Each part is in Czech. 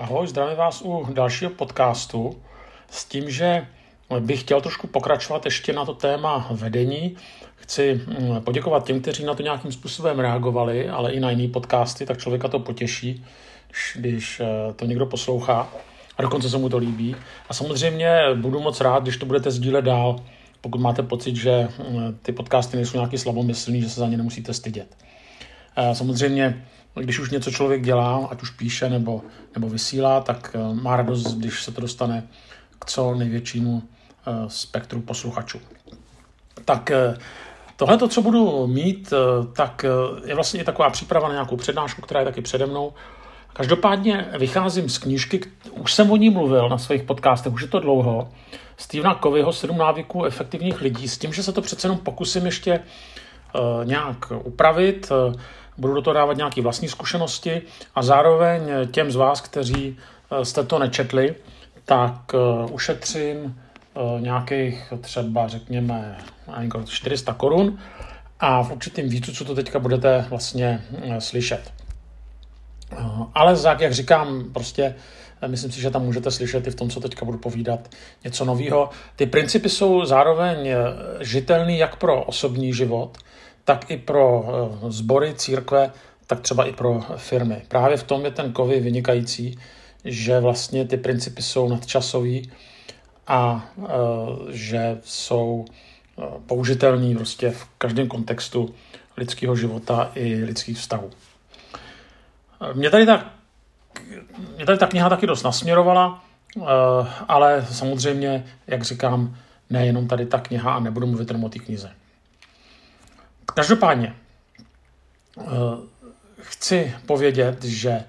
Ahoj, zdravím vás u dalšího podcastu s tím, že bych chtěl trošku pokračovat ještě na to téma vedení. Chci mm, poděkovat těm, kteří na to nějakým způsobem reagovali, ale i na jiné podcasty, tak člověka to potěší, když, když eh, to někdo poslouchá a dokonce se mu to líbí. A samozřejmě budu moc rád, když to budete sdílet dál, pokud máte pocit, že mm, ty podcasty nejsou nějaký slabomyslný, že se za ně nemusíte stydět. Eh, samozřejmě když už něco člověk dělá, ať už píše nebo, nebo vysílá, tak eh, má radost, když se to dostane k co největšímu eh, spektru posluchačů. Tak eh, tohle, co budu mít, tak je vlastně i taková příprava na nějakou přednášku, která je taky přede mnou. Každopádně vycházím z knížky, už jsem o ní mluvil na svých podcastech, už je to dlouho, Stevena Coveyho Sedm návyků efektivních lidí, s tím, že se to přece jenom pokusím ještě nějak upravit, budu do toho dávat nějaké vlastní zkušenosti a zároveň těm z vás, kteří eh, jste to nečetli, tak eh, ušetřím eh, nějakých třeba řekněme 400 korun a v určitým vícu, co to teďka budete vlastně slyšet. Ale jak říkám, prostě myslím si, že tam můžete slyšet i v tom, co teďka budu povídat, něco nového. Ty principy jsou zároveň žitelný jak pro osobní život, tak i pro eh, sbory, církve, tak třeba i pro firmy. Právě v tom je ten kovy vynikající, že vlastně ty principy jsou nadčasový a eh, že jsou eh, použitelný prostě v každém kontextu lidského života i lidských vztahů. Mě tady ta, mě tady ta kniha taky dost nasměrovala, ale samozřejmě, jak říkám, nejenom tady ta kniha a nebudu mluvit jenom o té knize. Každopádně eh, chci povědět, že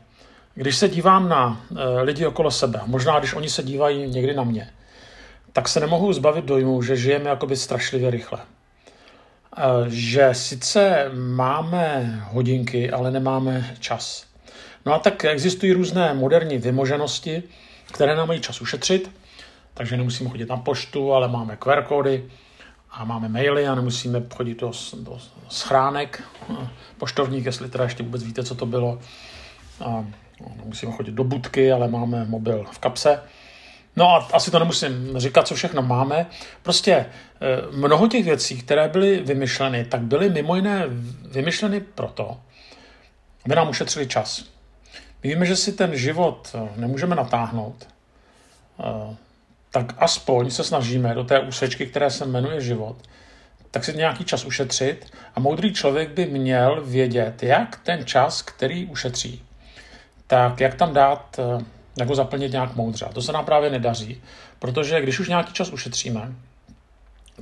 když se dívám na eh, lidi okolo sebe, možná když oni se dívají někdy na mě, tak se nemohu zbavit dojmu, že žijeme jakoby strašlivě rychle. Eh, že sice máme hodinky, ale nemáme čas. No a tak existují různé moderní vymoženosti, které nám mají čas ušetřit, takže nemusíme chodit na poštu, ale máme QR kódy, a máme maily a nemusíme chodit do, do schránek poštovník, jestli teda ještě vůbec víte, co to bylo. A nemusíme chodit do budky, ale máme mobil v kapse. No a asi to nemusím říkat, co všechno máme. Prostě e, mnoho těch věcí, které byly vymyšleny, tak byly mimo jiné vymyšleny proto, aby nám ušetřili čas. My víme, že si ten život e, nemůžeme natáhnout. Tak aspoň se snažíme do té úsečky, které se jmenuje život, tak si nějaký čas ušetřit a moudrý člověk by měl vědět, jak ten čas, který ušetří, tak jak tam dát, eh, jak ho zaplnit nějak moudře. A to se nám právě nedaří, protože když už nějaký čas ušetříme,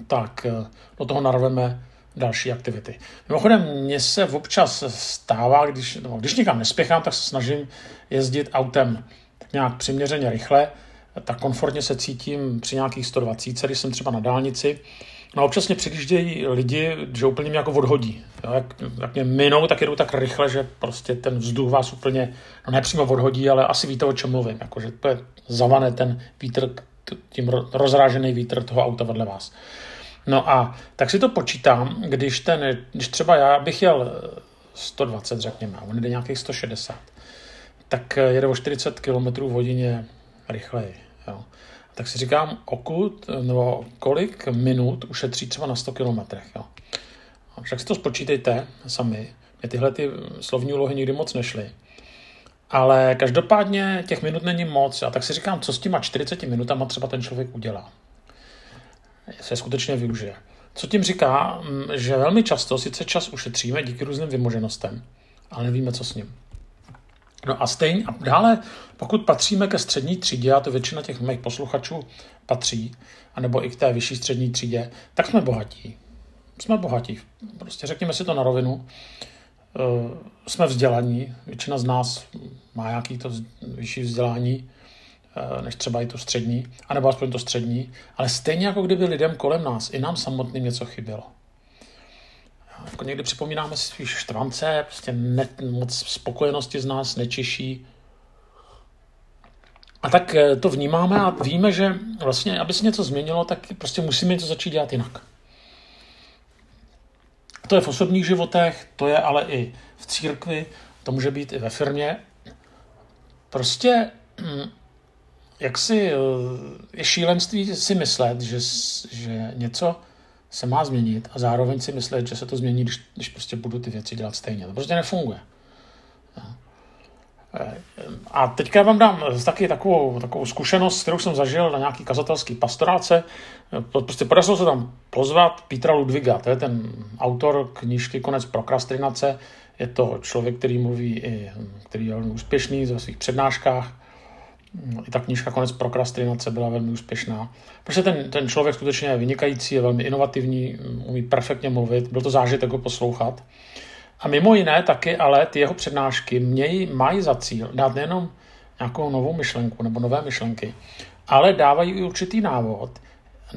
tak eh, do toho narveme další aktivity. Mimochodem, mně se občas stává, když, no, když nikam nespěchám, tak se snažím jezdit autem nějak přiměřeně rychle, tak komfortně se cítím při nějakých 120, když jsem třeba na dálnici. No a občas mě přijíždějí lidi, že úplně mě jako odhodí. Jo, jak, jak mě minou, tak jedou tak rychle, že prostě ten vzduch vás úplně, no nepřímo odhodí, ale asi víte, o čem mluvím. Jako, že to je zavané ten vítr, tím rozrážený vítr toho auta vedle vás. No a tak si to počítám, když, ten, když třeba já bych jel 120, řekněme, a on jde nějakých 160, tak jede o 40 km v hodině rychleji. Jo. Tak si říkám, okud nebo kolik minut ušetří třeba na 100 kilometrech. Jo. Však si to spočítejte sami. Mě tyhle ty slovní úlohy nikdy moc nešly. Ale každopádně těch minut není moc. A tak si říkám, co s těma 40 minutama třeba ten člověk udělá. Se skutečně využije. Co tím říká, že velmi často sice čas ušetříme díky různým vymoženostem, ale nevíme, co s ním. No a stejně, a dále, pokud patříme ke střední třídě, a to většina těch mých posluchačů patří, anebo i k té vyšší střední třídě, tak jsme bohatí. Jsme bohatí. Prostě řekněme si to na rovinu. Eh, jsme vzdělaní, většina z nás má nějaký to vyšší vzdělání, eh, než třeba i to střední, anebo aspoň to střední, ale stejně jako kdyby lidem kolem nás, i nám samotným něco chybělo jako někdy připomínáme si spíš štvance, prostě ne, moc spokojenosti z nás nečiší. A tak eh, to vnímáme a víme, že vlastně, aby se něco změnilo, tak prostě musíme něco začít dělat jinak. To je v osobních životech, to je ale i v církvi, to může být i ve firmě. Prostě mm, jak si, eh, je šílenství si myslet, že, že něco se má změnit a zároveň si myslet, že se to změní, když, když prostě budu ty věci dělat stejně. To prostě nefunguje. Eh, a teďka vám dám taky takovou, takovou zkušenost, kterou jsem zažil na nějaký kazatelský pastoráce. Eh, prostě podařilo se tam pozvat Petra Ludviga, to je ten autor knížky Konec prokrastinace. Je to člověk, který mluví i, který je velmi úspěšný ve svých přednáškách. I ta knížka Konec prokrastinace byla velmi úspěšná. Protože ten, ten člověk skutečně je vynikající, je velmi inovativní, umí perfektně mluvit, byl to zážitek ho poslouchat. A mimo jiné taky, ale ty jeho přednášky mějí, mají za cíl dát nejenom nějakou novou myšlenku nebo nové myšlenky, ale dávají i určitý návod,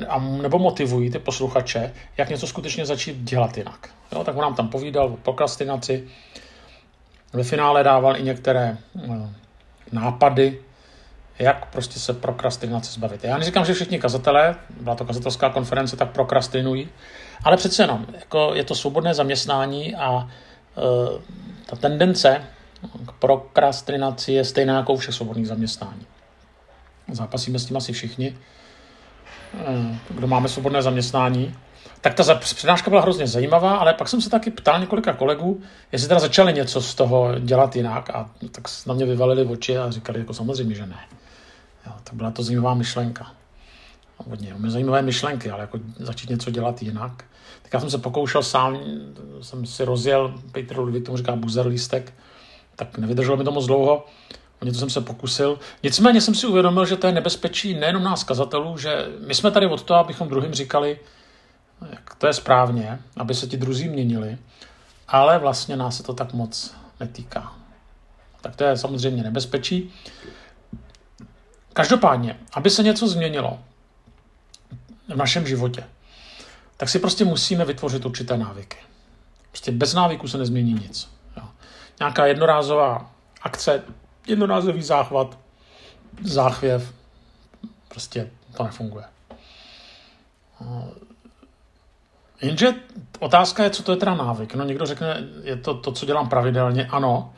a, nebo motivují ty posluchače, jak něco skutečně začít dělat jinak. Jo, tak on nám tam povídal o prokrastinaci, ve finále dával i některé no, nápady, jak prostě se prokrastinace zbavit. Já neříkám, že všichni kazatelé, byla to kazatelská konference, tak prokrastinují, ale přece jenom, jako je to svobodné zaměstnání a Eh, ta tendence k prokrastinaci je stejná jako u všech svobodných zaměstnání. Zápasíme s tím asi všichni, eh, kdo máme svobodné zaměstnání. Tak ta přednáška byla hrozně zajímavá, ale pak jsem se taky ptal několika kolegů, jestli teda začali něco z toho dělat jinak a tak na mě vyvalili oči a říkali jako samozřejmě, že ne. Jo, tak byla to zajímavá myšlenka. Hodně, zajímavé myšlenky, ale jako začít něco dělat jinak. Tak já jsem se pokoušel sám, jsem si rozjel, Petr Ludvík tomu říká buzzer lístek, tak nevydrželo mi to moc dlouho, o něco jsem se pokusil. Nicméně jsem si uvědomil, že to je nebezpečí nejenom nás kazatelů, že my jsme tady od toho, abychom druhým říkali, jak to je správně, aby se ti druzí měnili, ale vlastně nás se to tak moc netýká. Tak to je samozřejmě nebezpečí. Každopádně, aby se něco změnilo v našem životě, tak si prostě musíme vytvořit určité návyky. Prostě bez návyku se nezmění nic. Jo. Nějaká jednorázová akce, jednorázový záchvat, záchvěv, prostě to nefunguje. Jenže otázka je, co to je teda návyk. No někdo řekne, je to to, co dělám pravidelně. Ano.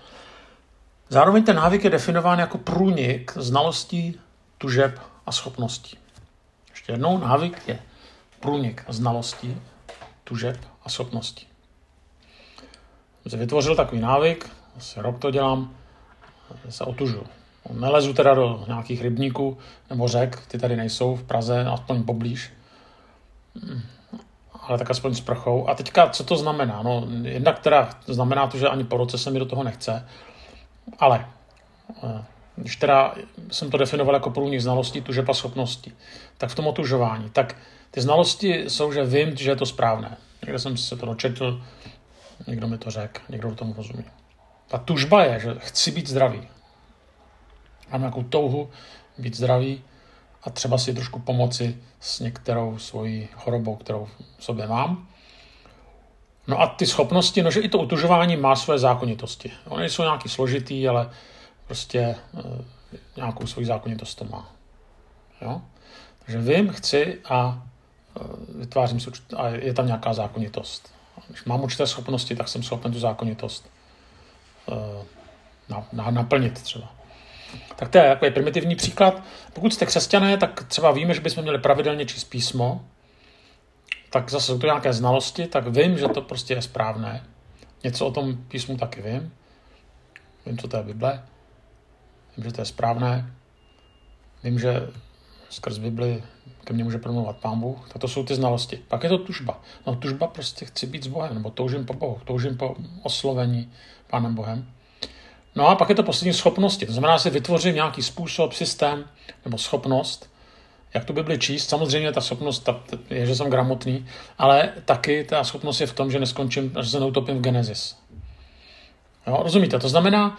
Zároveň ten návyk je definován jako průnik znalostí, tužeb a schopností. Ještě jednou, návyk je průnik znalostí, tužeb a schopností. Jsem vytvořil takový návyk, asi rok to dělám, se otužu. Nelezu teda do nějakých rybníků nebo řek, ty tady nejsou v Praze, aspoň poblíž, ale tak aspoň s prchou. A teďka, co to znamená? No, jednak teda znamená to, že ani po roce se mi do toho nechce, ale eh, když teda jsem to definoval jako průnik znalostí, tužeb a schopností, tak v tom otužování, tak ty znalosti jsou, že vím, že je to správné. Někde jsem se to dočetl, někdo mi to řekl, někdo do tomu rozumí. Ta tužba je, že chci být zdravý. Mám nějakou touhu být zdravý a třeba si trošku pomoci s některou svojí chorobou, kterou v sobě mám. No a ty schopnosti, no že i to utužování má své zákonitosti. Ony jsou nějaký složitý, ale prostě e, nějakou svoji zákonitost to má. Jo? Takže vím, chci a Eh, vytvářím si a je tam nějaká zákonitost. Když mám určité schopnosti, tak jsem schopen tu zákonitost eh, na, na, naplnit třeba. Tak to je takový primitivní příklad. Pokud jste křesťané, tak třeba víme, že bychom měli pravidelně číst písmo, tak zase jsou to nějaké znalosti, tak vím, že to prostě je správné. Něco o tom písmu taky vím. Vím, co to je Bible. Vím, že to je správné. Vím, že skrz Bibli ke mně může promluvat pán Bůh, tak to jsou ty znalosti. Pak je to tužba. No tužba prostě chci být s Bohem, nebo toužím po Bohu, toužím po oslovení pánem Bohem. No a pak je to poslední schopnosti. To znamená, že vytvořím nějaký způsob, systém nebo schopnost, jak tu Bibli číst. Samozřejmě ta schopnost je, že jsem gramotný, ale taky ta schopnost je v tom, že neskončím, že se neutopím v Genesis. Jo, rozumíte? To znamená,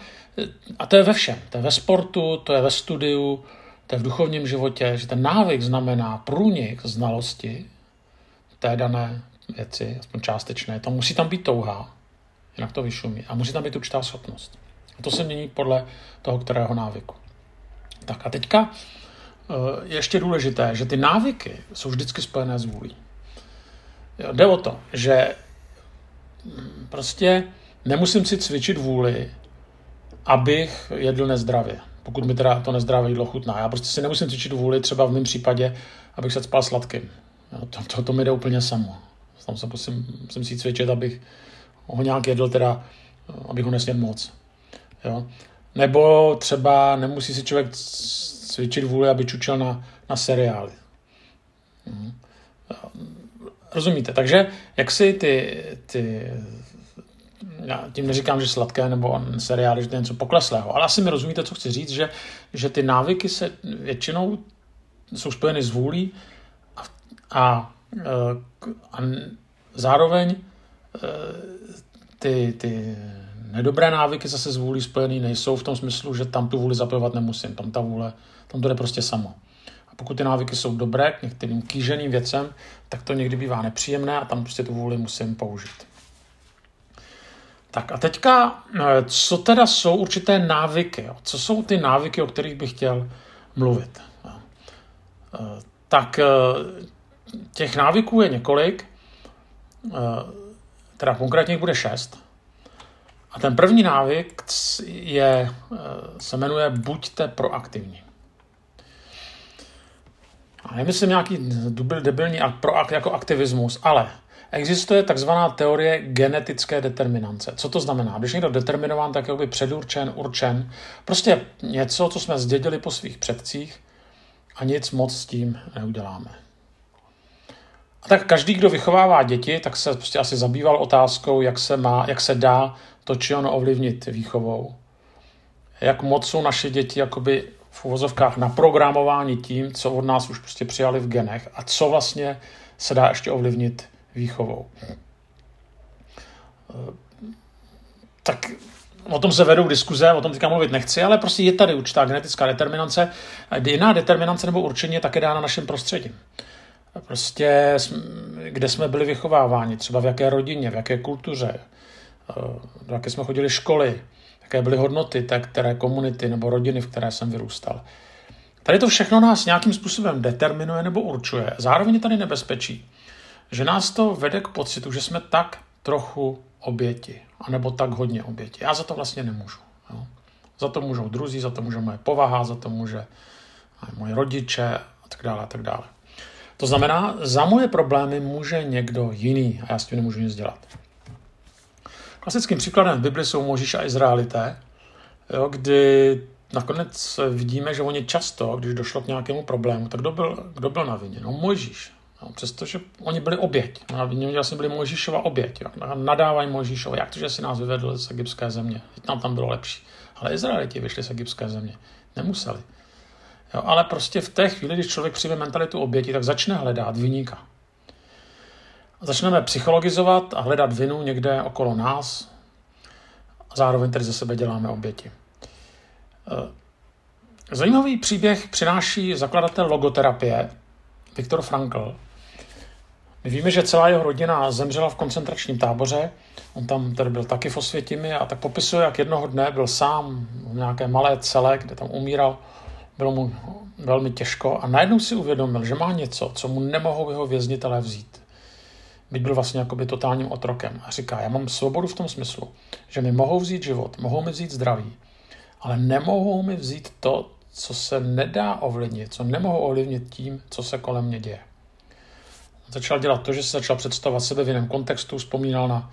a to je ve všem. To je ve sportu, to je ve studiu, to je v duchovním životě, že ten návyk znamená průnik znalosti té dané věci, aspoň částečné. To musí tam být touha, jinak to vyšumí. A musí tam být určitá schopnost. A to se mění podle toho, kterého návyku. Tak a teďka eh, je ještě důležité, že ty návyky jsou vždycky spojené s vůlí. Jde o to, že hm, prostě nemusím si cvičit vůli, abych jedl nezdravě. pokud mi teda to nezdravé jídlo chutná. Já prostě si nemusím cvičit vůli, třeba v mém případě, abych se spal sladkým. Jo, to, to, to, mi jde úplně samo. Tam se musím, musím si cvičit, abych ho nějak jedl, teda, abych ho nesněl moc. Jo. Nebo třeba nemusí si člověk cvičit vůli, aby čučel na, na seriály. Mhm. Rozumíte? Takže jak si ty, ty já tím neříkám, že sladké nebo seriály, že to je něco pokleslého, ale asi mi rozumíte, co chci říct, že, že ty návyky se většinou jsou spojeny s vůlí a, a, a zároveň e, ty, ty nedobré návyky zase s vůlí spojený nejsou v tom smyslu, že tam tu vůli zapojovat nemusím, tam ta vůle, tam to jde prostě samo. A pokud ty návyky jsou dobré k některým kýženým věcem, tak to někdy bývá nepříjemné a tam prostě tu vůli musím použít. Tak a teďka, eh, co teda jsou určité návyky? Co jsou ty návyky, o kterých bych chtěl mluvit? Eh, tak eh, těch návyků je několik, teda konkrétně bude šest. A ten první návyk je, se jmenuje buďte proaktivní. A nemyslím nějaký debilní proakt jako aktivismus, ale Existuje takzvaná teorie genetické determinance. Co to znamená? Když někdo determinován, tak je předurčen, určen. Prostě něco, co jsme zdědili po svých předcích a nic moc s tím neuděláme. A tak každý, kdo vychovává děti, tak se prostě asi zabýval otázkou, jak se, má, jak se dá to či ono ovlivnit výchovou. Jak moc jsou naše děti jakoby v uvozovkách naprogramováni tím, co od nás už prostě přijali v genech a co vlastně se dá ještě ovlivnit výchovou. Tak o tom se vedou diskuze, o tom teďka mluvit nechci, ale prostě je tady určitá genetická determinace. Jiná determinace nebo určení je také dána našem prostředí. Prostě, kde jsme byli vychováváni, třeba v jaké rodině, v jaké kultuře, do jaké jsme chodili školy, jaké byly hodnoty té které komunity nebo rodiny, v které jsem vyrůstal. Tady to všechno nás nějakým způsobem determinuje nebo určuje. Zároveň je tady nebezpečí, že nás to vede k pocitu, že jsme tak trochu oběti, anebo tak hodně oběti. Já za to vlastně nemůžu. Jo. Za to můžou druzí, za to může moje povaha, za to může moje rodiče a tak dále a tak dále. To znamená, za moje problémy může někdo jiný a já s tím nemůžu nic dělat. Klasickým příkladem v Bibli jsou Možíš a Izraelité, jo, kdy nakonec vidíme, že oni často, když došlo k nějakému problému, tak kdo byl, kdo byl na vině? No Mojžíš. No, přestože oni byli oběť. Oni vlastně byli Mojžíšova oběť. Jo. Nadávají Mojžíšovi, jak to, že si nás vyvedl z egyptské země. Teď nám tam bylo lepší. Ale Izraeliti vyšli z egyptské země. Nemuseli. Jo, ale prostě v té chvíli, když člověk přijme mentalitu oběti, tak začne hledat vyníka. Začneme psychologizovat a hledat vinu někde okolo nás a zároveň tedy ze sebe děláme oběti. Eh, zajímavý příběh přináší zakladatel logoterapie Viktor Frankl, my víme, že celá jeho rodina zemřela v koncentračním táboře. On tam tedy byl taky v Osvětimi a tak popisuje, jak jednoho dne byl sám v nějaké malé cele, kde tam umíral. Bylo mu velmi těžko a najednou si uvědomil, že má něco, co mu nemohou jeho věznitelé vzít. Byť byl vlastně jakoby totálním otrokem. A říká, já mám svobodu v tom smyslu, že mi mohou vzít život, mohou mi vzít zdraví, ale nemohou mi vzít to, co se nedá ovlivnit, co nemohou ovlivnit tím, co se kolem mě děje začal dělat to, že se začal představovat sebe v jiném kontextu, vzpomínal na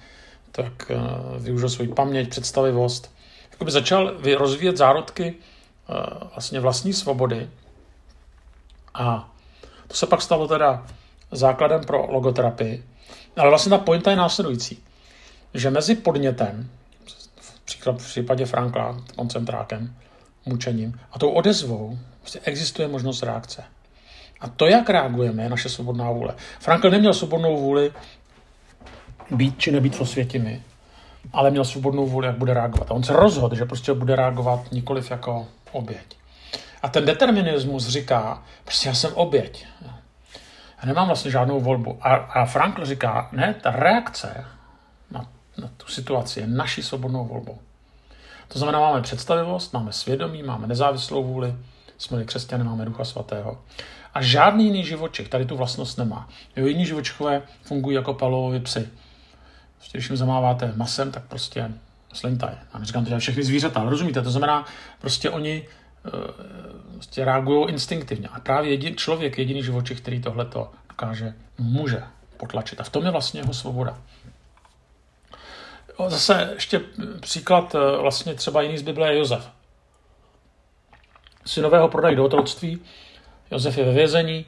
to, jak eh, využil svou paměť, představivost. Jakoby začal rozvíjet zárodky eh, vlastně vlastní svobody a to se pak stalo teda základem pro logoterapii. Ale vlastně ta pointa je následující, že mezi podnětem, příklad v případě Frankla, koncentrákem, mučením, a tou odezvou vlastně existuje možnost reakce. A to, jak reagujeme, je naše svobodná vůle. Frankl neměl svobodnou vůli být či nebýt v osvětimi, ale měl svobodnou vůli, jak bude reagovat. A on se rozhodl, že prostě bude reagovat nikoliv jako oběť. A ten determinismus říká, prostě já jsem oběť. Já nemám vlastně žádnou volbu. A, a Frankl říká, ne, ta reakce na, na tu situaci je naší svobodnou volbou. To znamená, máme představivost, máme svědomí, máme nezávislou vůli, jsme křesťané, máme Ducha Svatého. A žádný jiný živočich tady tu vlastnost nemá. Jo, jiní živočichové fungují jako palovi psy. Prostě, když jim zamáváte masem, tak prostě slintají. Já neříkám to, že všechny zvířata, ale rozumíte, to znamená, prostě oni prostě reagují instinktivně. A právě jedin, člověk jediný živočich, který tohle to dokáže, může potlačit. A v tom je vlastně jeho svoboda. Zase ještě příklad eh, vlastně třeba jiný z Bible je Josef. Synového prodají do otroctví, Josef je ve vězení,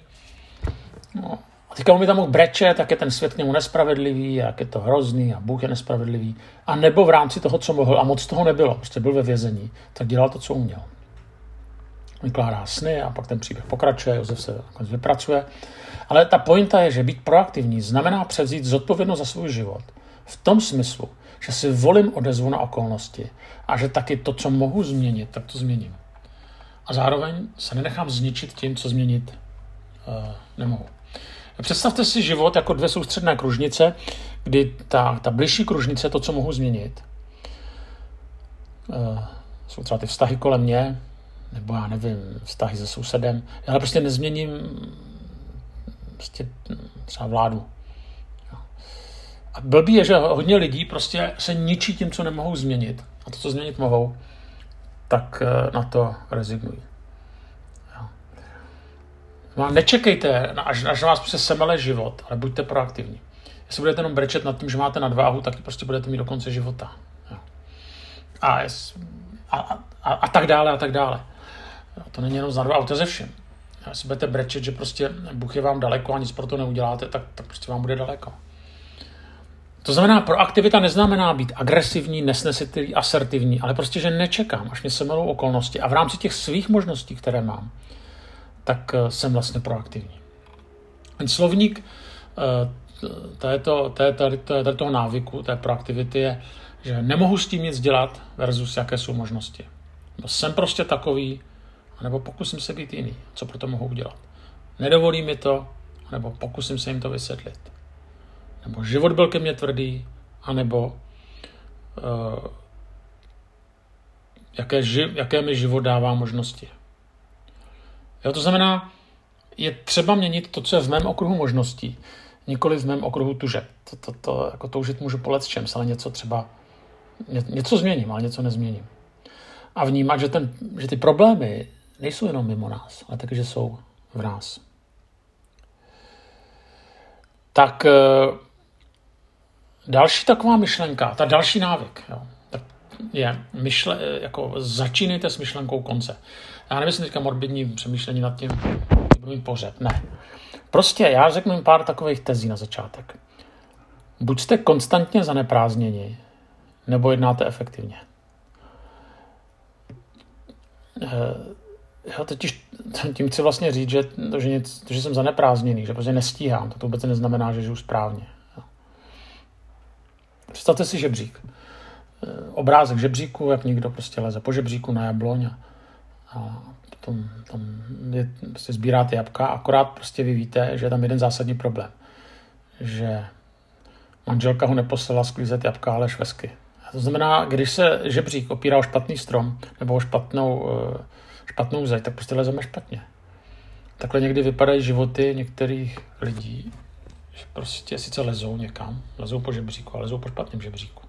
no, a teďka on mi tam mohl breče, tak je ten svět k němu nespravedlivý, jak je to hrozný a Bůh je nespravedlivý. A nebo v rámci toho, co mohl, a moc toho nebylo, prostě byl ve vězení, tak dělal to, co uměl. Vykládá sny a pak ten příběh pokračuje, Josef se vypracuje. Ale ta pointa je, že být proaktivní znamená převzít zodpovědnost za svůj život. V tom smyslu, že si volím odezvu na okolnosti a že taky to, co mohu změnit, tak to změním. A zároveň se nenechám zničit tím, co změnit uh, nemohu. Představte si život jako dvě soustředné kružnice, kdy ta, ta bližší kružnice, to, co mohu změnit, uh, jsou třeba ty vztahy kolem mě, nebo já nevím, vztahy se sousedem. Já prostě nezměním prostě třeba vládu. A blbý je, že hodně lidí prostě se ničí tím, co nemohou změnit. A to, co změnit mohou, tak eh, na to rezignují. No nečekejte, až, až na vás prostě semele život, ale buďte proaktivní. Jestli budete jenom brečet nad tím, že máte nadváhu, tak prostě budete mít do konce života. A, a, a, a tak dále, a tak dále. To není jenom z nadváhu, to je ze všem. Jestli budete brečet, že prostě Bůh je vám daleko a nic pro to neuděláte, tak, tak prostě vám bude daleko. To znamená, proaktivita neznamená být agresivní, nesnesitelný, asertivní, ale prostě, že nečekám, až mě se melou okolnosti a v rámci těch svých možností, které mám, tak eh, jsem vlastně proaktivní. Ten slovník této, této, této, toho návyku, té proaktivity je, že nemohu s tím nic dělat versus jaké jsou možnosti. Jsem prostě takový, nebo pokusím se být jiný. Co pro to mohu udělat? Nedovolí mi to, nebo pokusím se jim to vysvětlit. Nebo život byl ke mně tvrdý, anebo uh, jaké, ži, jaké mi život dává možnosti. Jo, to znamená, je třeba měnit to, co je v mém okruhu možností, nikoli v mém okruhu tužeb. To, to, to, jako toužit můžu po čem, ale něco třeba, ně, něco změním, ale něco nezměním. A vnímat, že, ten, že ty problémy nejsou jenom mimo nás, ale taky, že jsou v nás. Tak eh, další taková myšlenka, ta další návyk, jo, je myšle, jako začínejte s myšlenkou konce. Já nemyslím teďka morbidní přemýšlení nad tím, budu mít pořeb, ne. Prostě já řeknu pár takových tezí na začátek. Buď jste konstantně zaneprázdněni, nebo jednáte efektivně. Eh, já totiž tím chci vlastně říct, že, že, nic, že jsem zaneprázdněný, že prostě nestíhám. To, to vůbec neznamená, že žiju správně. Představte si žebřík. Eh, obrázek žebříku, jak někdo prostě leze po žebříku na jabloň a, a tom, tam je, prostě sbíráte jabka, akorát prostě vy víte, že je tam jeden zásadní problém. Že manželka ho neposlala sklízet jabka, ale švesky. To znamená, když se žebřík opírá o špatný strom nebo o špatnou, eh, špatnou zeď, tak prostě lezeme špatně. Takhle někdy vypadají životy některých lidí, že prostě sice lezou někam, lezou po žebříku, ale lezou po špatném žebříku.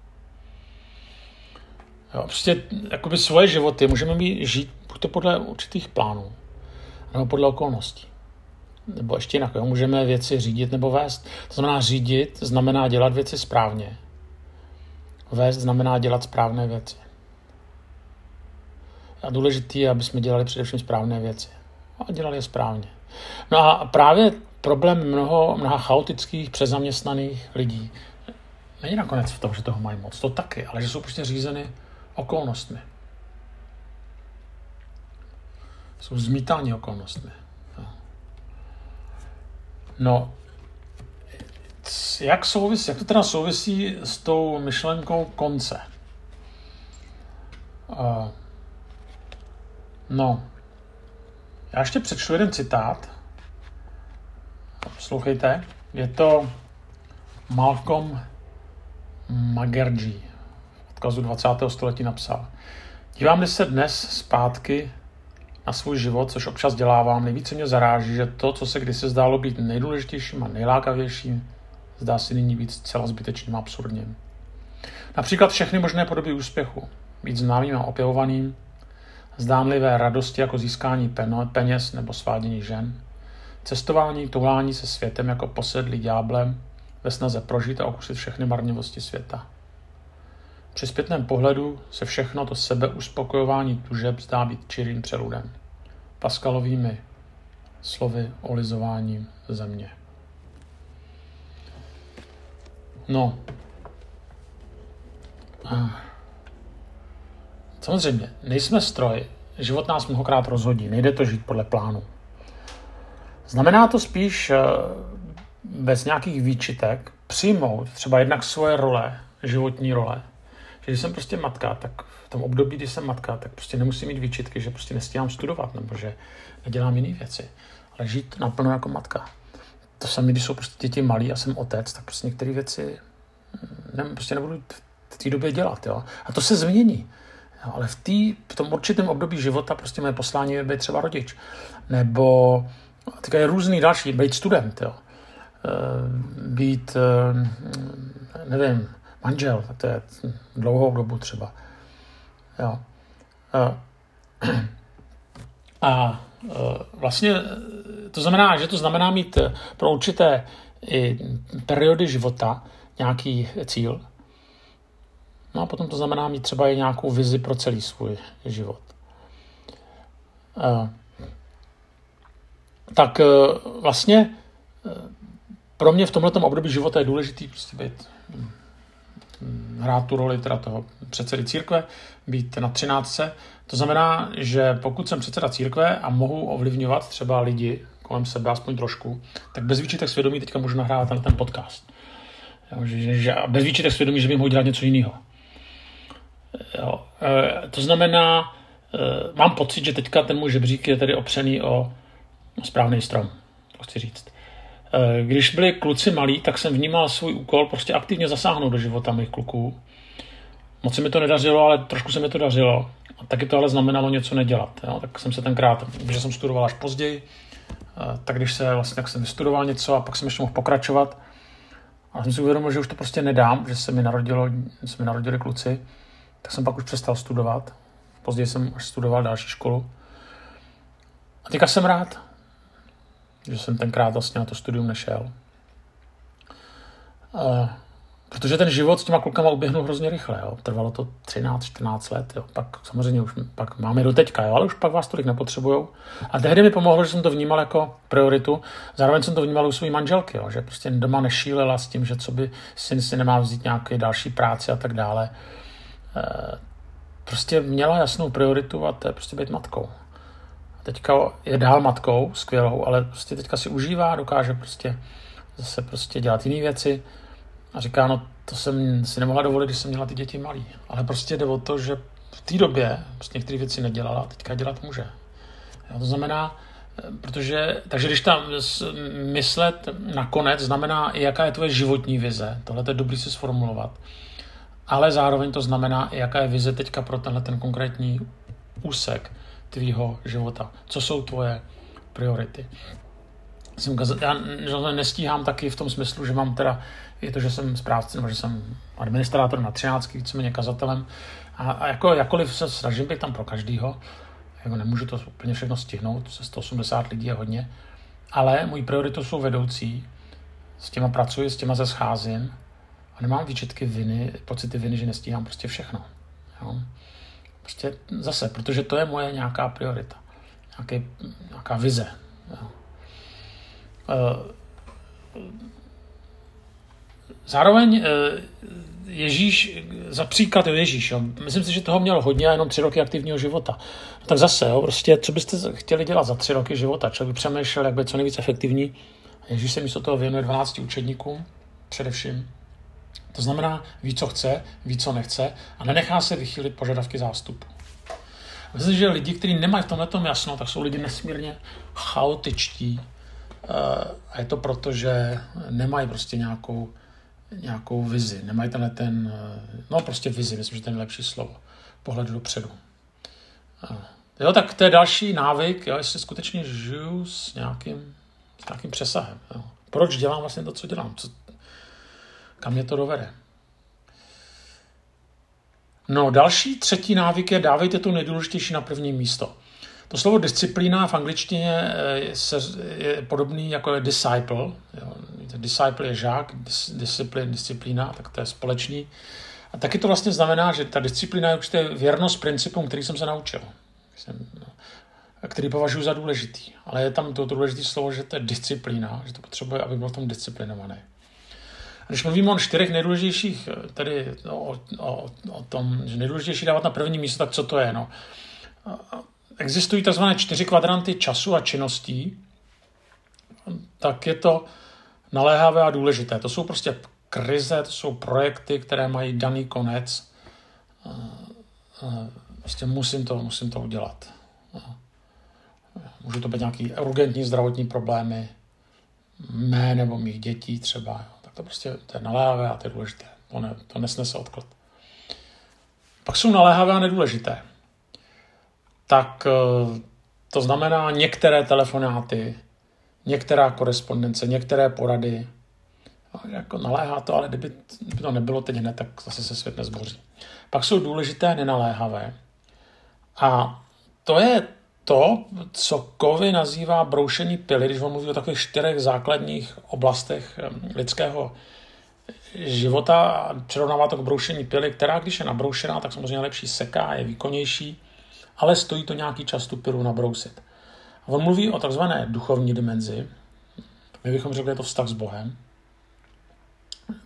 Jo, prostě jakoby svoje životy můžeme mít žít buď to podle určitých plánů, nebo podle okolností. Nebo ještě jinak, jo, můžeme věci řídit nebo vést. To znamená řídit, znamená dělat věci správně. Vést znamená dělat správné věci. A důležité je, aby jsme dělali především správné věci. A dělali je správně. No a právě problém mnoho, mnoha chaotických, přezaměstnaných lidí není nakonec v tom, že toho mají moc. To taky, ale že jsou prostě řízeny okolnostmi. Jsou zmítáni okolnostmi. No, jak, souvisí, jak to teda souvisí s tou myšlenkou konce? Uh, no, já ještě přečtu jeden citát. Poslouchejte. Je to Malcolm Magerji. Odkazu 20. století napsal. Dívám se dnes zpátky na svůj život, což občas dělávám, nejvíce mě zaráží, že to, co se kdysi zdálo být nejdůležitějším a nejlákavějším, zdá se nyní být zcela zbytečným a absurdním. Například všechny možné podoby úspěchu. Být známým a opěvovaným, zdánlivé radosti jako získání peněz nebo svádění žen, cestování, toulání se světem jako posedlý dňáblem ve snaze prožít a okusit všechny marnivosti světa. Při zpětném pohledu se všechno to sebeuspokojování tužeb zdá být čirým přeludem, Paskalovými slovy olizováním země. No. Samozřejmě, nejsme stroj, život nás mnohokrát rozhodí, nejde to žít podle plánu. Znamená to spíš eh, bez nějakých výčitek přijmout třeba jednak svoje role, životní role. Že když jsem prostě matka, tak v tom období, kdy jsem matka, tak prostě nemusím mít výčitky, že prostě nestíhám studovat nebo že nedělám jiné věci. Ale žít naplno jako matka. To samé, když jsou prostě děti malí a jsem otec, tak prostě některé věci hm, ne, prostě nebudu v té době dělat. Jo? A to se změní. Jo? Ale v, tý, v tom určitém období života prostě moje poslání je být třeba rodič. Nebo teďka je různý další, být student. Jo? Eh, být, eh, nevím, manžel, to je dlouhou dobu třeba. Jo. Eh, a vlastně to znamená, že to znamená mít pro určité i periody života nějaký cíl. No a potom to znamená mít třeba i nějakou vizi pro celý svůj život. Tak vlastně pro mě v tomto období života je důležitý prostě být, hm, hrát tu roli teda toho předsedy církve, být na třináctce. To znamená, že pokud jsem předseda církve a mohu ovlivňovat třeba lidi kolem sebe aspoň trošku, tak bez výčitek svědomí teďka můžu nahrávat ten, ten podcast. Jo, že, že, bez výčitek svědomí, že bych mohl dělat něco jiného. Jo, e, to znamená, e, mám pocit, že teďka ten můj žebřík je tedy opřený o správný strom, to chci říct. Eh, když byli kluci malí, tak jsem vnímal svůj úkol prostě aktivně zasáhnout do života mých kluků. Moc se mi to nedařilo, ale trošku se mi to dařilo. A taky to ale znamenalo něco nedělat. Jo? Tak jsem se tenkrát, že jsem studoval až později, eh, tak když se vlastně, tak jsem vystudoval něco a pak jsem ještě mohl pokračovat. A jsem si uvědomil, že už to prostě nedám, že se mi, narodilo, se mi narodili kluci, tak jsem pak už přestal studovat. Později jsem až studoval další školu. A teďka jsem rád, že jsem tenkrát vlastně na to studium nešel. Uh, protože ten život s těma klukama uběhnul hrozně rychle. Jo. Trvalo to 13-14 let. Jo. Pak samozřejmě už pak máme do teďka, jo, ale už pak vás tolik nepotřebujou. A tehdy mi pomohlo, že jsem to vnímal jako prioritu. Zároveň jsem to vnímal u své manželky, jo, že prostě doma nešílela s tím, že co by syn si nemá vzít nějaké další práci a tak dále. Uh, prostě měla jasnou prioritu a to je prostě být matkou teďka je dál matkou, skvělou, ale prostě teďka si užívá, dokáže prostě zase prostě dělat jiné věci a říká, no to jsem si nemohla dovolit, když jsem měla ty děti malý. Ale prostě jde o to, že v té době prostě některé věci nedělala, teďka dělat může. Jo, to znamená, protože, takže když tam myslet nakonec znamená jaká je tvoje životní vize, tohle je dobrý si sformulovat, ale zároveň to znamená jaká je vize teďka pro tenhle ten konkrétní úsek tvýho života. Co jsou tvoje priority? Já nestíhám taky v tom smyslu, že mám teda, je to, že jsem správce, nebo že jsem administrátor na 13, víceméně kazatelem. A, a jako, jakkoliv se snažím být tam pro každýho, jako nemůžu to úplně všechno stihnout, se 180 lidí je hodně, ale můj prioritou jsou vedoucí, s těma pracuji, s těma se scházím a nemám výčetky viny, pocity viny, že nestíhám prostě všechno. Jo? Prostě zase, protože to je moje nějaká priorita, nějaký, nějaká vize. Jo. Eh, zároveň eh, Ježíš, za příklad je Ježíš, jo. myslím si, že toho měl hodně a jenom tři roky aktivního života. No tak zase, jo, prostě, co byste chtěli dělat za tři roky života? Člověk by přemýšlel, jak být co nejvíc efektivní. Ježíš se místo toho věnuje 12 učedníkům, především. To znamená, ví, co chce, ví, co nechce a nenechá se vychýlit požadavky zástupu. Myslím, že lidi, kteří nemají v tomhle tom jasno, tak jsou lidi nesmírně chaotičtí. Eh, a je to proto, že nemají prostě nějakou, nějakou vizi. Nemají tenhle ten, eh, no prostě vizi, myslím, že to je nejlepší slovo. Pohledu dopředu. Eh, jo, tak to je další návyk, jo, jestli skutečně žiju s nějakým, s nějakým přesahem. Jo. Proč dělám vlastně to, co dělám? Co, kam mě to dovede. No, další třetí návyk je dávejte to nejdůležitější na první místo. To slovo disciplína v angličtině je, je podobný jako je disciple. Jo. Disciple je žák, dis, disciplín, disciplína, tak to je společný. A taky to vlastně znamená, že ta disciplína je určitě věrnost principům, který jsem se naučil. Jsem, no, který považuji za důležitý. Ale je tam to důležité slovo, že to je disciplína, že to potřebuje, aby byl v tom disciplinovaný. Když mluvíme o čtyřech nejdůležitějších, tedy o, o, o tom, že nejdůležitější dávat na první místo, tak co to je? No? Existují tzv. čtyři kvadranty času a činností, tak je to naléhavé a důležité. To jsou prostě krize, to jsou projekty, které mají daný konec. Prostě musím to, musím to udělat. Může to být nějaký urgentní zdravotní problémy, mé nebo mých dětí třeba. Tak to prostě to je naléhavé a to je důležité. To, ne, to nesnese odklad. Pak jsou naléhavé a nedůležité. Tak eh, to znamená některé telefonáty, některá korespondence, některé porady. Jako naléhá to, ale kdyby, kdyby to nebylo teď hned, tak zase se svět nezboří. Pak jsou důležité nenaléhavé. A to je to, co Kovy nazývá broušení pily, když on mluví o takových čtyřech základních oblastech lidského života, přirovnává to k broušení pily, která, když je nabroušená, tak samozřejmě lepší seká, je výkonnější, ale stojí to nějaký čas tu pilu nabrousit. A on mluví o takzvané duchovní dimenzi, my bychom řekli, je to vztah s Bohem.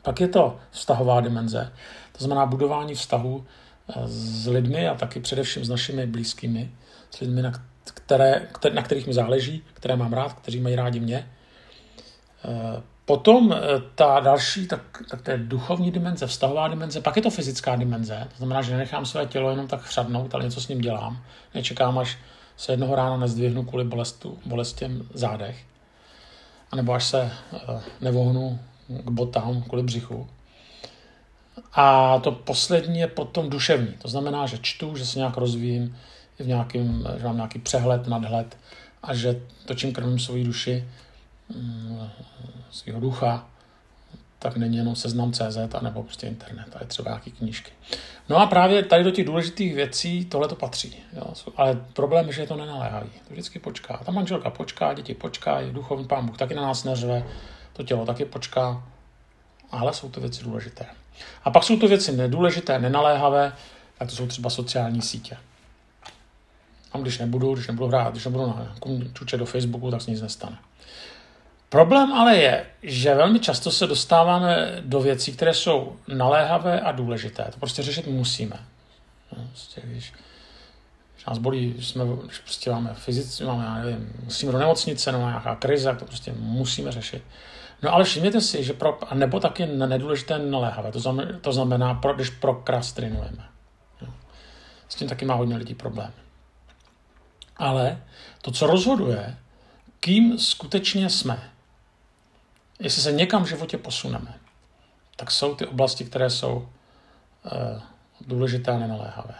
Pak je to vztahová dimenze, to znamená budování vztahu eh, s lidmi a taky především s našimi blízkými, s lidmi, které, na kterých mi záleží, které mám rád, kteří mají rádi mě. Eh, potom eh, ta další, tak, tak to je duchovní dimenze, vztahová dimenze, pak je to fyzická dimenze, to znamená, že nenechám své tělo jenom tak chřadnout, ale něco s ním dělám. Nečekám, až se jednoho rána nezdvihnu kvůli bolestu, bolestěm zádech, anebo až se eh, nevohnu k botám kvůli břichu. A to poslední je potom duševní, to znamená, že čtu, že se nějak rozvíjím, v nějakým, že mám nějaký přehled, nadhled a že to, čím krmím svou duši, mm, svého ducha, tak není jenom seznam CZ nebo prostě internet, a je třeba nějaké knížky. No a právě tady do těch důležitých věcí tohle to patří. Jo. Ale problém je, že je to nenaléhavý. To vždycky počká. Ta manželka počká, děti počkají, duchovní pán Bůh taky na nás neřve, to tělo taky počká, ale jsou to věci důležité. A pak jsou to věci nedůležité, nenaléhavé, tak to jsou třeba sociální sítě. A když nebudu, když nebudu hrát, když nebudu na čuče do Facebooku, tak se nic nestane. Problém ale je, že velmi často se dostáváme do věcí, které jsou naléhavé a důležité. To prostě řešit musíme. No, prostě, když, když nás bolí, když, jsme, když prostě máme fyzicky, máme, já nevím, musíme do nemocnice, nebo nějaká krize, to prostě musíme řešit. No ale všimněte si, že pro, nebo taky nedůležité naléhavé, to znamená, to znamená pro, když prokrastinujeme. No. S tím taky má hodně lidí problém. Ale to, co rozhoduje, kým skutečně jsme, jestli se někam v životě posuneme, tak jsou ty oblasti, které jsou uh, důležité a nenaléhavé.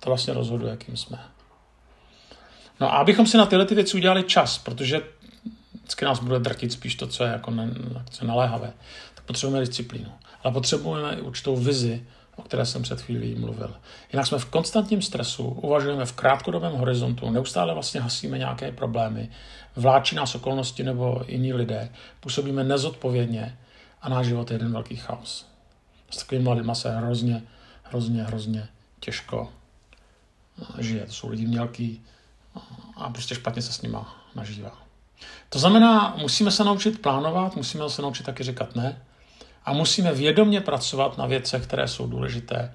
To vlastně rozhoduje, kým jsme. No a abychom si na tyhle ty věci udělali čas, protože vždycky nás bude drtit spíš to, co je, jako ne, co je naléhavé, tak potřebujeme disciplínu. Ale potřebujeme i určitou vizi, o které jsem před chvílí mluvil. Jinak jsme v konstantním stresu, uvažujeme v krátkodobém horizontu, neustále vlastně hasíme nějaké problémy, vláčí nás okolnosti nebo jiní lidé, působíme nezodpovědně a náš život je jeden velký chaos. S takovými lidmi se hrozně, hrozně, hrozně těžko žije. To jsou lidi mělký a prostě špatně se s nima nažívá. To znamená, musíme se naučit plánovat, musíme se naučit taky říkat ne, a musíme vědomě pracovat na věcech, které jsou důležité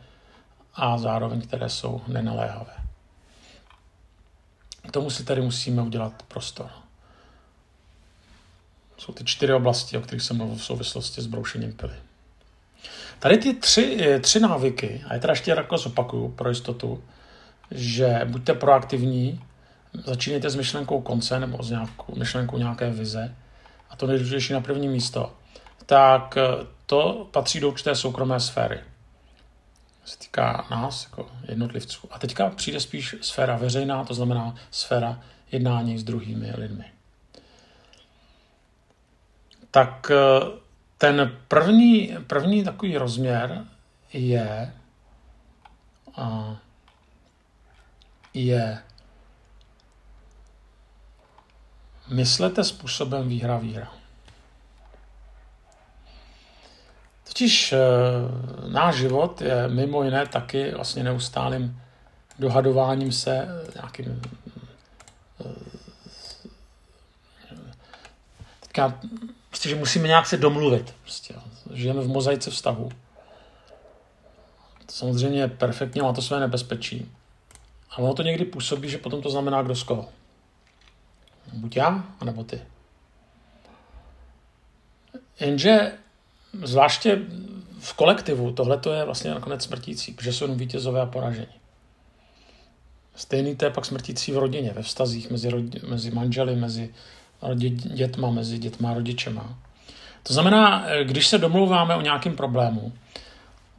a zároveň které jsou nenaléhavé. K tomu si tady musíme udělat prostor. Jsou ty čtyři oblasti, o kterých jsem mluvil v souvislosti s broušením pily. Tady ty tři, tři návyky, a je teda ještě jako zopakuju pro jistotu, že buďte proaktivní, začínejte s myšlenkou konce nebo s nějakou myšlenkou nějaké vize a to nejdůležitější na první místo, tak to patří do určité soukromé sféry. Se týká nás jako jednotlivců. A teďka přijde spíš sféra veřejná, to znamená sféra jednání s druhými lidmi. Tak eh, ten první, první takový rozměr je je myslete způsobem výhra výhra. Totiž e, náš život je mimo jiné taky vlastně neustálým dohadováním se, nějakým e, teďka, prostě, že musíme nějak se domluvit. Prostě, žijeme v mozaice vztahu. Samozřejmě perfektně má to své nebezpečí. Ale ono to někdy působí, že potom to znamená kdo z koho. Buď já, anebo ty. Jenže zvláště v kolektivu tohle to je vlastně nakonec smrtící, protože jsou jenom vítězové a poražení. Stejný to je pak smrtící v rodině, ve vztazích mezi, rodi, mezi manželi, mezi dětma, mezi dětma a rodičema. To znamená, když se domlouváme o nějakém problému,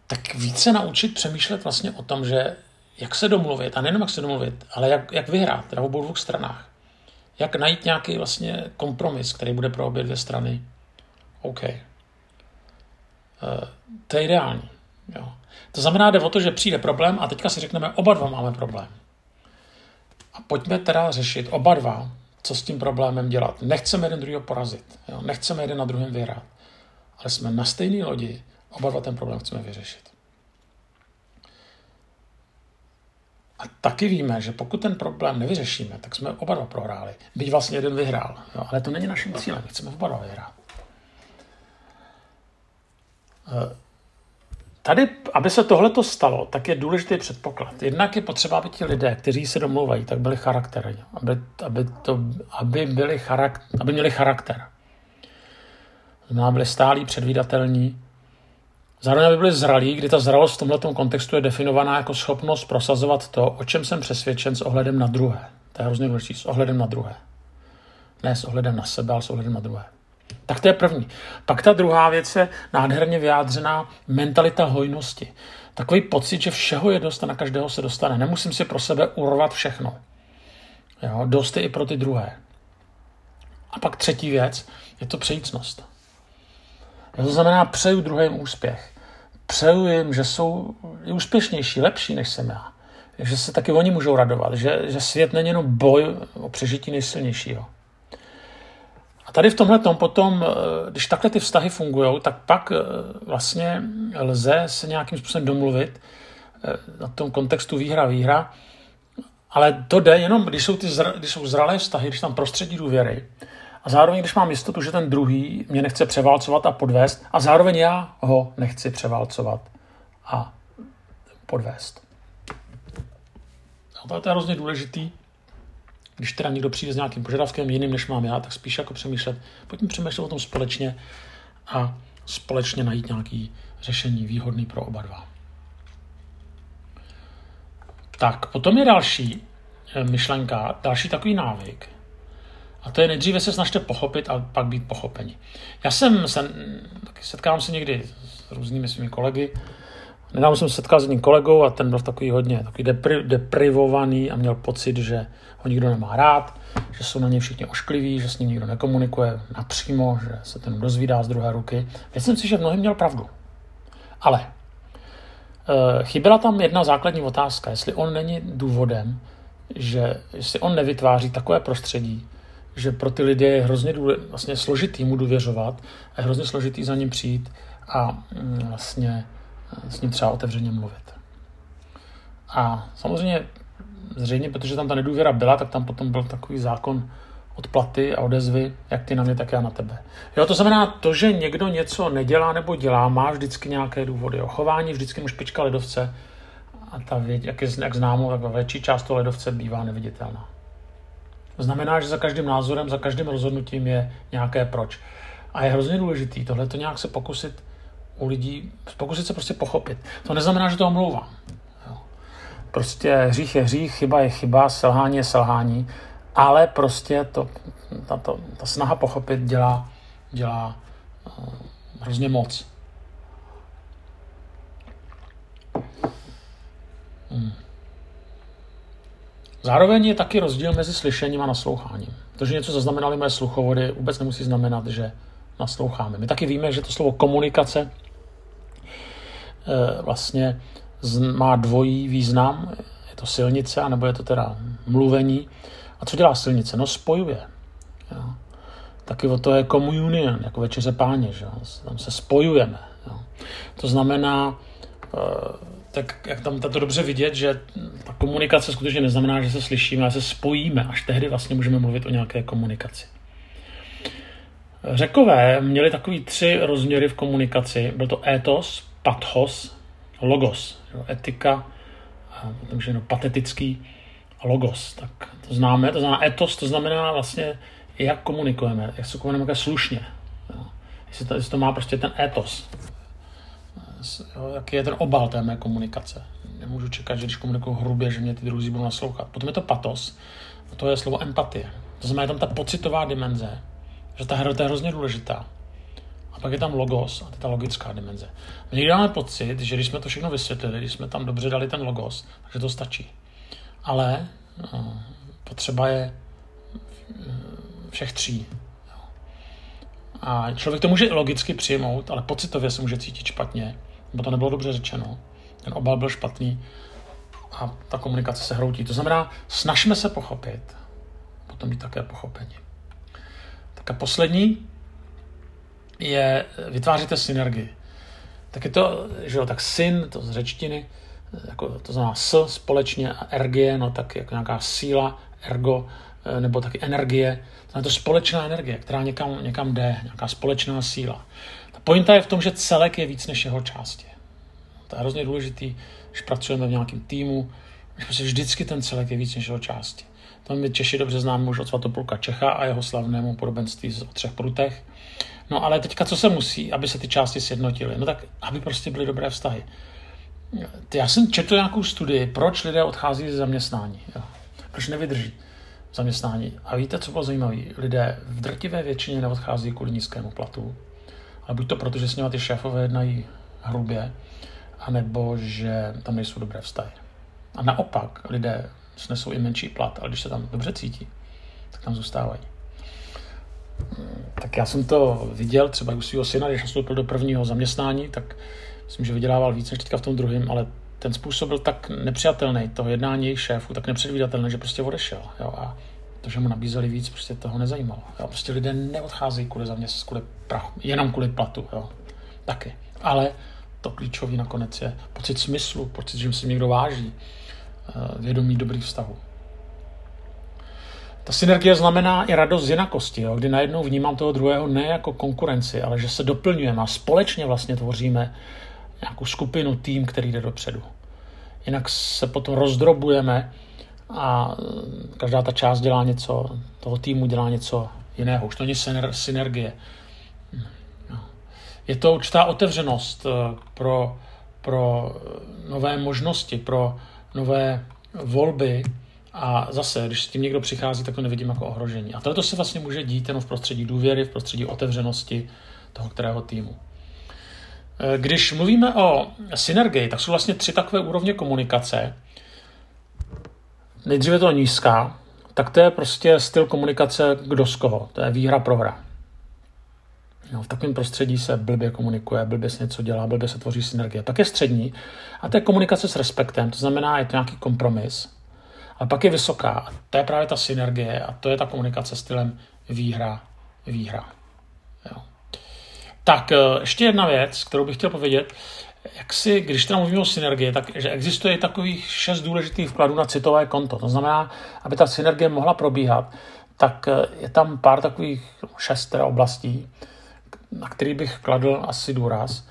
tak více naučit přemýšlet vlastně o tom, že jak se domluvit, a nejenom jak se domluvit, ale jak, jak vyhrát na obou dvou stranách. Jak najít nějaký vlastně kompromis, který bude pro obě dvě strany OK. Uh, to je ideální. Jo. To znamená, jde o to, že přijde problém a teďka si řekneme, oba dva máme problém. A pojďme teda řešit oba dva, co s tím problémem dělat. Nechceme jeden druhého porazit. Jo. Nechceme jeden na druhém vyhrát. Ale jsme na stejné lodi, oba dva ten problém chceme vyřešit. A taky víme, že pokud ten problém nevyřešíme, tak jsme oba dva prohráli. Byť vlastně jeden vyhrál. Jo, ale to není naším cílem. Chceme oba dva vyhrát. Tady, aby se tohle stalo, tak je důležitý předpoklad. Jednak je potřeba, aby ti lidé, kteří se domlouvají, tak byli charakterní. Aby, aby, to, aby, byli charak, aby měli charakter. Znamená, byli stálí, předvídatelní, Zároveň aby byli zralí, kdy ta zralost v tomto kontextu je definovaná jako schopnost prosazovat to, o čem jsem přesvědčen s ohledem na druhé. To je hrozně důležité, s ohledem na druhé. Ne s ohledem na sebe, ale s ohledem na druhé. Tak to je první. Pak ta druhá věc je nádherně vyjádřená mentalita hojnosti. Takový pocit, že všeho je dost a na každého se dostane. Nemusím si pro sebe urvat všechno. Jo, dost je i pro ty druhé. A pak třetí věc je to přejícnost. To znamená, přeju druhým úspěch přeju jim, že jsou úspěšnější, lepší než jsem já. Že se taky oni můžou radovat, že, že svět není jenom boj o přežití nejsilnějšího. A tady v tomhle tom potom, eh, když takhle ty vztahy fungují, tak pak eh, vlastně lze se nějakým způsobem domluvit eh, na tom kontextu výhra-výhra, ale to jde jenom, když jsou, ty zra, když jsou zralé vztahy, když tam prostředí důvěry, a zároveň, když mám jistotu, že ten druhý mě nechce převálcovat a podvést, a zároveň já ho nechci převálcovat a podvést. A to je hrozně důležitý. Když teda někdo přijde s nějakým požadavkem jiným, než mám já, tak spíš jako přemýšlet, pojďme přemýšlet o tom společně a společně najít nějaký řešení výhodný pro oba dva. Tak, potom je další eh, myšlenka, další takový návyk, a to je nejdříve se snažte pochopit a pak být pochopeni. Já jsem se, taky setkám se někdy s různými svými kolegy. Nedávno jsem se setkal s jedním kolegou a ten byl takový hodně takový depri, deprivovaný a měl pocit, že ho nikdo nemá rád, že jsou na něj všichni oškliví, že s ním nikdo nekomunikuje napřímo, že se ten dozvídá z druhé ruky. Myslím si, že mnohým měl pravdu. Ale e, chyběla tam jedna základní otázka, jestli on není důvodem, že jestli on nevytváří takové prostředí, že pro ty lidi je hrozně důle, vlastně složitý mu důvěřovat a je hrozně složitý za ním přijít a mm, vlastně s ním třeba otevřeně mluvit. A samozřejmě zřejmě, protože tam ta nedůvěra byla, tak tam potom byl takový zákon odplaty a odezvy, jak ty na mě, tak já na tebe. Jo, to znamená, to, že někdo něco nedělá nebo dělá, má vždycky nějaké důvody. Jo. Chování vždycky mu špička ledovce a ta věď, jak, je, jak známo, tak větší část toho ledovce bývá neviditelná. To znamená, že za každým názorem, za každým rozhodnutím je nějaké proč. A je hrozně důležitý tohle to nějak se pokusit u lidí, pokusit se prostě pochopit. To neznamená, že to omlouvám. Prostě hřích je hřích, chyba je chyba, selhání je selhání, ale prostě to, ta, to, ta snaha pochopit dělá, dělá uh, hrozně moc. Hmm. Zároveň je taky rozdíl mezi slyšením a nasloucháním. To, že něco zaznamenali moje sluchovody, vůbec nemusí znamenat, že nasloucháme. My taky víme, že to slovo komunikace vlastně má dvojí význam, je to silnice, anebo je to teda mluvení. A co dělá silnice? No spojuje. Jo. Taky o to je communion, jako večeře páně, že tam se spojujeme. Jo. To znamená, eh, tak jak tam to dobře vidět, že ta komunikace skutečně neznamená, že se slyšíme, ale se spojíme. Až tehdy vlastně můžeme mluvit o nějaké komunikaci. Řekové měli takový tři rozměry v komunikaci. Byl to etos, pathos, logos. Etika, a potom, že no, patetický a logos. Tak to známe, to znamená etos, to znamená vlastně, jak komunikujeme, jak se komunikujeme slušně. Jo. Jestli, to, jestli to má prostě ten etos. Jo, jaký je ten obal té mé komunikace. Nemůžu čekat, že když komunikuju hrubě, že mě ty druzí budou naslouchat. Potom je to patos, to je slovo empatie. To znamená, je tam ta pocitová dimenze, že ta hra je hrozně důležitá. Pak je tam logos a to je ta logická dimenze. My někdy máme pocit, že když jsme to všechno vysvětlili, když jsme tam dobře dali ten logos, takže to stačí. Ale no, potřeba je eh, všech tří. A člověk to může logicky přijmout, ale pocitově se může cítit špatně, nebo to nebylo dobře řečeno. Ten obal byl špatný a ta komunikace se hroutí. To znamená, snažme se pochopit, potom být také pochopení. Tak a poslední je vytváříte synergii. Tak je to, že jo, tak syn, to z řečtiny, jako, to znamená s společně a ergie, no tak jako nějaká síla, ergo, eh, nebo taky energie. To je to společná energie, která někam, někam jde, nějaká společná síla. Ta pointa je v tom, že celek je víc než jeho části. To je hrozně důležitý, když pracujeme v nějakém týmu, že prostě vždycky ten celek je víc než jeho části. To my Češi dobře známe už od Svatopulka Čecha a jeho slavnému podobenství o třech prutech. No ale teďka co se musí, aby se ty části sjednotily? No tak, aby prostě byly dobré vztahy. Já jsem četl nějakou studii, proč lidé odchází ze zaměstnání. Jo. Proč nevydrží zaměstnání. A víte, co bylo zajímavé? Lidé v drtivé většině neodchází kvůli nízkému platu. Ale buď to proto, že s nimi ty šéfové jednají hrubě, anebo že tam nejsou dobré vztahy. A naopak, lidé snesou i menší plat, ale když se tam dobře cítí, tak tam zůstávají. Tak já jsem to viděl třeba u svého syna, když nastoupil do prvního zaměstnání, tak myslím, že vydělával víc než teďka v tom druhém, ale ten způsob byl tak nepřijatelný, toho jednání jejich šéfů, tak nepředvídatelný, že prostě odešel. Jo, a to, že mu nabízeli víc, prostě toho nezajímalo. Jo, prostě lidé neodcházejí kvůli zaměstnání, kvůli prachu, jenom kvůli platu. Jo. Taky. Ale to klíčové nakonec je pocit smyslu, pocit, že si někdo váží, eh, vědomí dobrých vztahů. Ta synergie znamená i radost z jinakosti, jo, kdy najednou vnímám toho druhého ne jako konkurenci, ale že se doplňujeme a společně vlastně tvoříme nějakou skupinu, tým, který jde dopředu. Jinak se potom rozdrobujeme a eh, každá ta část dělá něco, toho týmu dělá něco jiného. Už to není synergie. Je to určitá otevřenost eh, pro, pro nové možnosti, pro nové volby, a zase, když s tím někdo přichází, tak to nevidím jako ohrožení. A to se vlastně může dít jenom v prostředí důvěry, v prostředí otevřenosti toho kterého týmu. E, když mluvíme o synergii, tak jsou vlastně tři takové úrovně komunikace. Nejdříve to nízká, tak to je prostě styl komunikace kdo z koho. To je výhra, prohra. No, v takovém prostředí se blbě komunikuje, blbě se něco dělá, blbě se tvoří synergie. Pak je střední a to je komunikace s respektem, to znamená, je to nějaký kompromis. A pak je vysoká. A to je právě ta synergie a to je ta komunikace stylem výhra, výhra. Jo. Tak e, ještě jedna věc, kterou bych chtěl povědět. Jak si, když teda mluvíme o synergii, tak že existuje takových šest důležitých vkladů na citové konto. To znamená, aby ta synergie mohla probíhat, tak e, je tam pár takových šest teda oblastí, na který bych kladl asi důraz.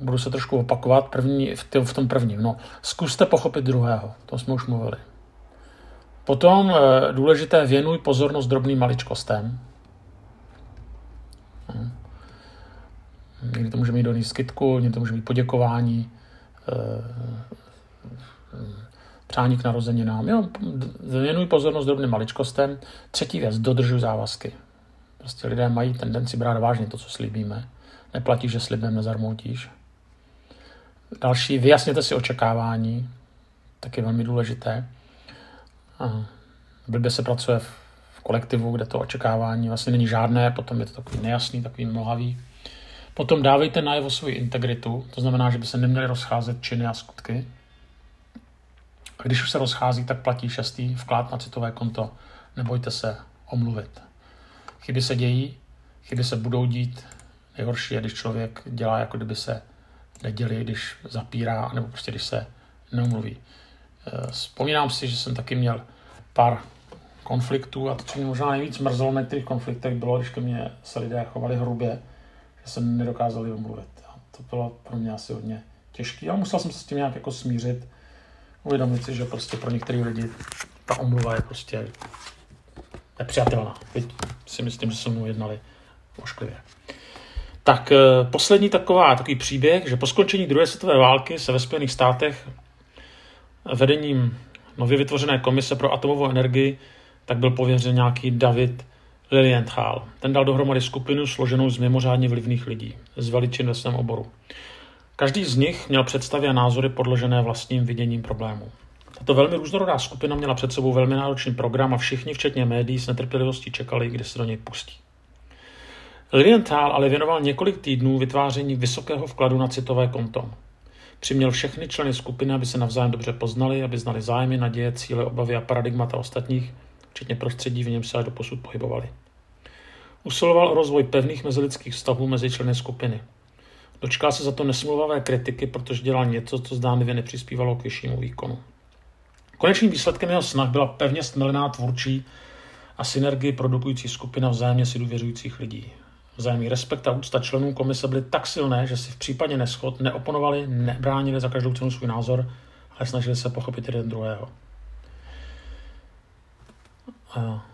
Budu se trošku opakovat první, v tom prvním. No, zkuste pochopit druhého, to jsme už mluvili. Potom eh, důležité věnuj pozornost drobným maličkostem. Hm. Někdy to může mít do skytku, někdy to může mít poděkování, eh, přání k narozeninám. Jo, věnuj pozornost drobným maličkostem. Třetí věc, dodržuj závazky. Prostě lidé mají tendenci brát vážně to, co slíbíme. Neplatíš, že slibem nezarmoutíš. Další, vyjasněte si očekávání, tak je velmi důležité. Blbě se pracuje v kolektivu, kde to očekávání vlastně není žádné, potom je to takový nejasný, takový mlhavý. Potom dávejte najevo svoji integritu, to znamená, že by se neměly rozcházet činy a skutky. A když už se rozchází, tak platí šestý vklad na citové konto. Nebojte se omluvit. Chyby se dějí, chyby se budou dít. Nejhorší je, když člověk dělá, jako kdyby se neděli, když zapírá, nebo prostě když se neumluví. Eh, vzpomínám si, že jsem taky měl pár konfliktů a to, co mě možná nejvíc mrzelo na některých konfliktech, bylo, když ke mně se lidé chovali hrubě, že se nedokázali omluvit. A to bylo pro mě asi hodně těžké, ale musel jsem se s tím nějak jako smířit, uvědomit si, že prostě pro některé lidi ta omluva je prostě nepřijatelná. Teď si myslím, že se mnou jednali ošklivě. Tak eh, poslední taková, takový příběh, že po skončení druhé světové války se ve Spojených státech vedením nově vytvořené komise pro atomovou energii tak byl pověřen nějaký David Lilienthal. Ten dal dohromady skupinu složenou z mimořádně vlivných lidí, z veličin ve svém oboru. Každý z nich měl představy a názory podložené vlastním viděním problému. Tato velmi různorodá skupina měla před sebou velmi náročný program a všichni, včetně médií, s netrpělivostí čekali, kdy se do něj pustí. Lilienthal ale věnoval několik týdnů vytváření vysokého vkladu na citové konto. Přiměl všechny členy skupiny, aby se navzájem dobře poznali, aby znali zájmy, naděje, cíle, obavy a paradigmata ostatních, včetně prostředí, v něm se do posud pohybovali. Usiloval o rozvoj pevných mezilidských vztahů mezi členy skupiny. Dočkal se za to nesmluvavé kritiky, protože dělal něco, co zdánlivě nepřispívalo k vyššímu výkonu. Konečným výsledkem jeho snah byla pevně stmelená tvůrčí a synergii produkující skupina vzájemně si důvěřujících lidí. Vzájemný respekt a úcta členů komise byly tak silné, že si v případě neschod neoponovali, nebránili za každou cenu svůj názor, ale snažili se pochopit jeden druhého. A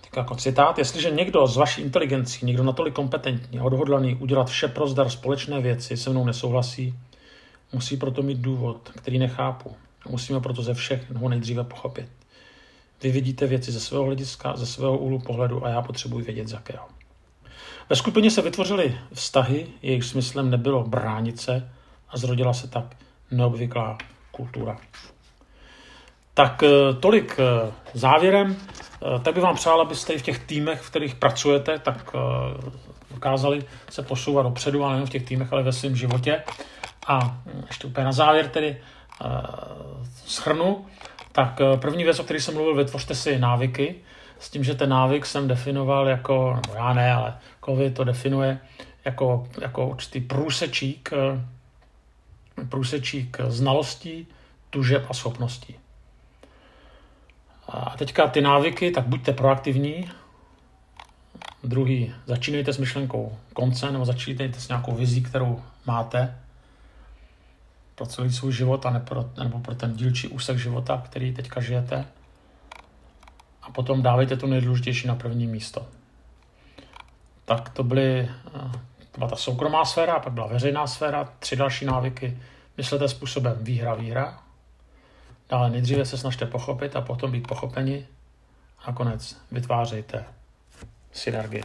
tak jako citát, jestliže někdo z vaší inteligencí, někdo natolik kompetentní a odhodlaný udělat vše pro zdar společné věci se mnou nesouhlasí, musí proto mít důvod, který nechápu. Musíme proto ze všech nejdříve pochopit. Vy vidíte věci ze svého hlediska, ze svého úhlu pohledu a já potřebuji vědět z jakého. Ve skupině se vytvořily vztahy, jejich smyslem nebylo bránit se a zrodila se tak neobvyklá kultura. Tak eh, tolik eh, závěrem. Eh, tak bych vám přál, abyste i v těch týmech, v kterých pracujete, tak dokázali se posouvat dopředu, ale nejen v těch týmech, ale ve svém životě. A hm, ještě úplně na závěr tedy schrnu. Tak první věc, o které jsem mluvil, vytvořte si návyky. S tím, že ten návyk jsem definoval jako, nebo já ne, ale COVID to definuje jako, jako určitý průsečík, průsečík znalostí, tužeb a schopností. A teďka ty návyky, tak buďte proaktivní. Druhý, začínejte s myšlenkou konce, nebo začínejte s nějakou vizí, kterou máte pro celý svůj život, a ne pro, nebo pro ten dílčí úsek života, který teďka žijete. A potom dávejte to nejdůležitější na první místo. Tak to byly, eh, to byla ta soukromá sféra, pak byla veřejná sféra, tři další návyky. Myslete způsobem výhra, výhra, Dále nejdříve se snažte pochopit a potom být pochopeni a nakonec vytvářejte synergii.